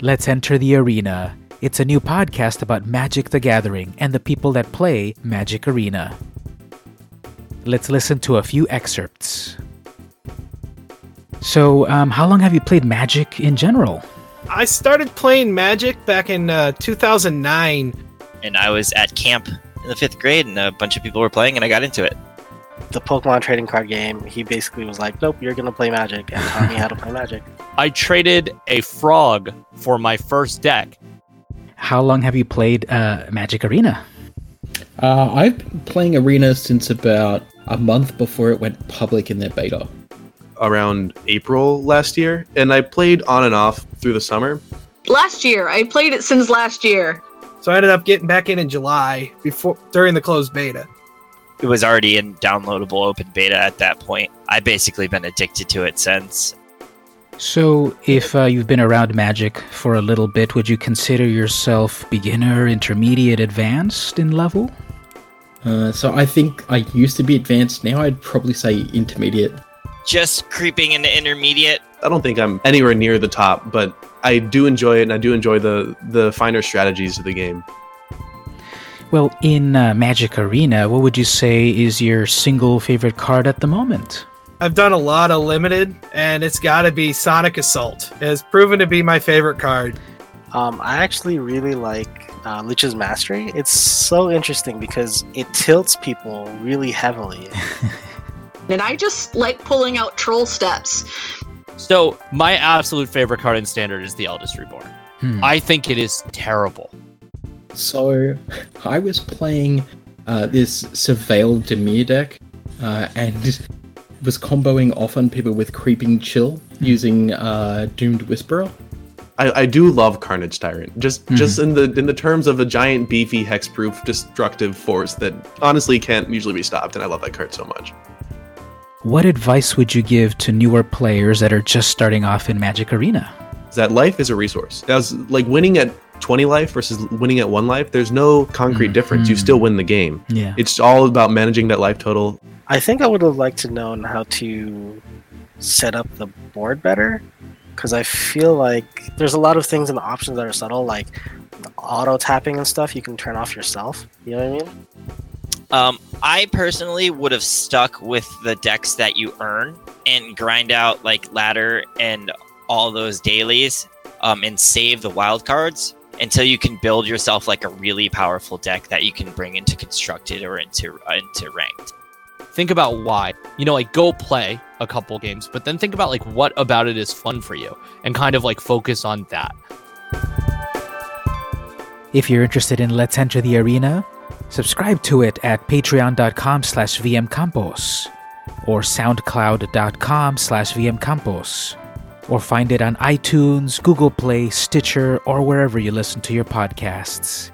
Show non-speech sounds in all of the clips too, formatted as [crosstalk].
Let's enter the arena. It's a new podcast about Magic the Gathering and the people that play Magic Arena. Let's listen to a few excerpts. So, um, how long have you played Magic in general? I started playing Magic back in uh, 2009. And I was at camp in the fifth grade, and a bunch of people were playing, and I got into it. The Pokemon trading card game, he basically was like, nope, you're going to play Magic, and taught me how to play Magic. [laughs] I traded a frog for my first deck. How long have you played uh, Magic Arena? Uh, I've been playing Arena since about a month before it went public in their beta. Around April last year, and I played on and off through the summer. Last year. I played it since last year. So I ended up getting back in in July before during the closed beta. It was already in downloadable open beta at that point. I've basically been addicted to it since. So, if uh, you've been around Magic for a little bit, would you consider yourself beginner, intermediate, advanced in level? Uh, so I think I used to be advanced. Now I'd probably say intermediate. Just creeping into intermediate. I don't think I'm anywhere near the top, but I do enjoy it, and I do enjoy the the finer strategies of the game. Well, in uh, Magic Arena, what would you say is your single favorite card at the moment? I've done a lot of limited, and it's got to be Sonic Assault. It has proven to be my favorite card. Um, I actually really like uh, Lich's Mastery. It's so interesting because it tilts people really heavily. [laughs] And I just like pulling out troll steps. So, my absolute favorite card in Standard is the Eldest Reborn. Hmm. I think it is terrible. So I was playing uh, this Surveil Dimir deck uh, and was comboing off on people with Creeping Chill using uh, Doomed Whisperer. I, I do love Carnage Tyrant. Just just in the in the terms of a giant, beefy, hexproof, destructive force that honestly can't usually be stopped, and I love that card so much. What advice would you give to newer players that are just starting off in Magic Arena? Is that life is a resource. That's like winning at 20 life versus winning at one life. There's no concrete difference. You still win the game. Yeah. It's all about managing that life total. I think I would have liked to known how to set up the board better because I feel like there's a lot of things in the options that are subtle, like auto tapping and stuff you can turn off yourself. You know what I mean? Um, I personally would have stuck with the decks that you earn and grind out like ladder and all those dailies um, and save the wild cards until you can build yourself like a really powerful deck that you can bring into constructed or into uh, into ranked. Think about why. You know, like go play a couple games, but then think about like what about it is fun for you and kind of like focus on that. If you're interested in Let's Enter the Arena, subscribe to it at patreon.com slash vmcampos or soundcloud.com slash vmcampos or find it on iTunes, Google Play, Stitcher, or wherever you listen to your podcasts.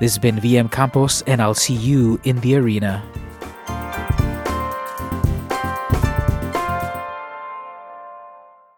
This has been VM Campos, and I'll see you in the arena.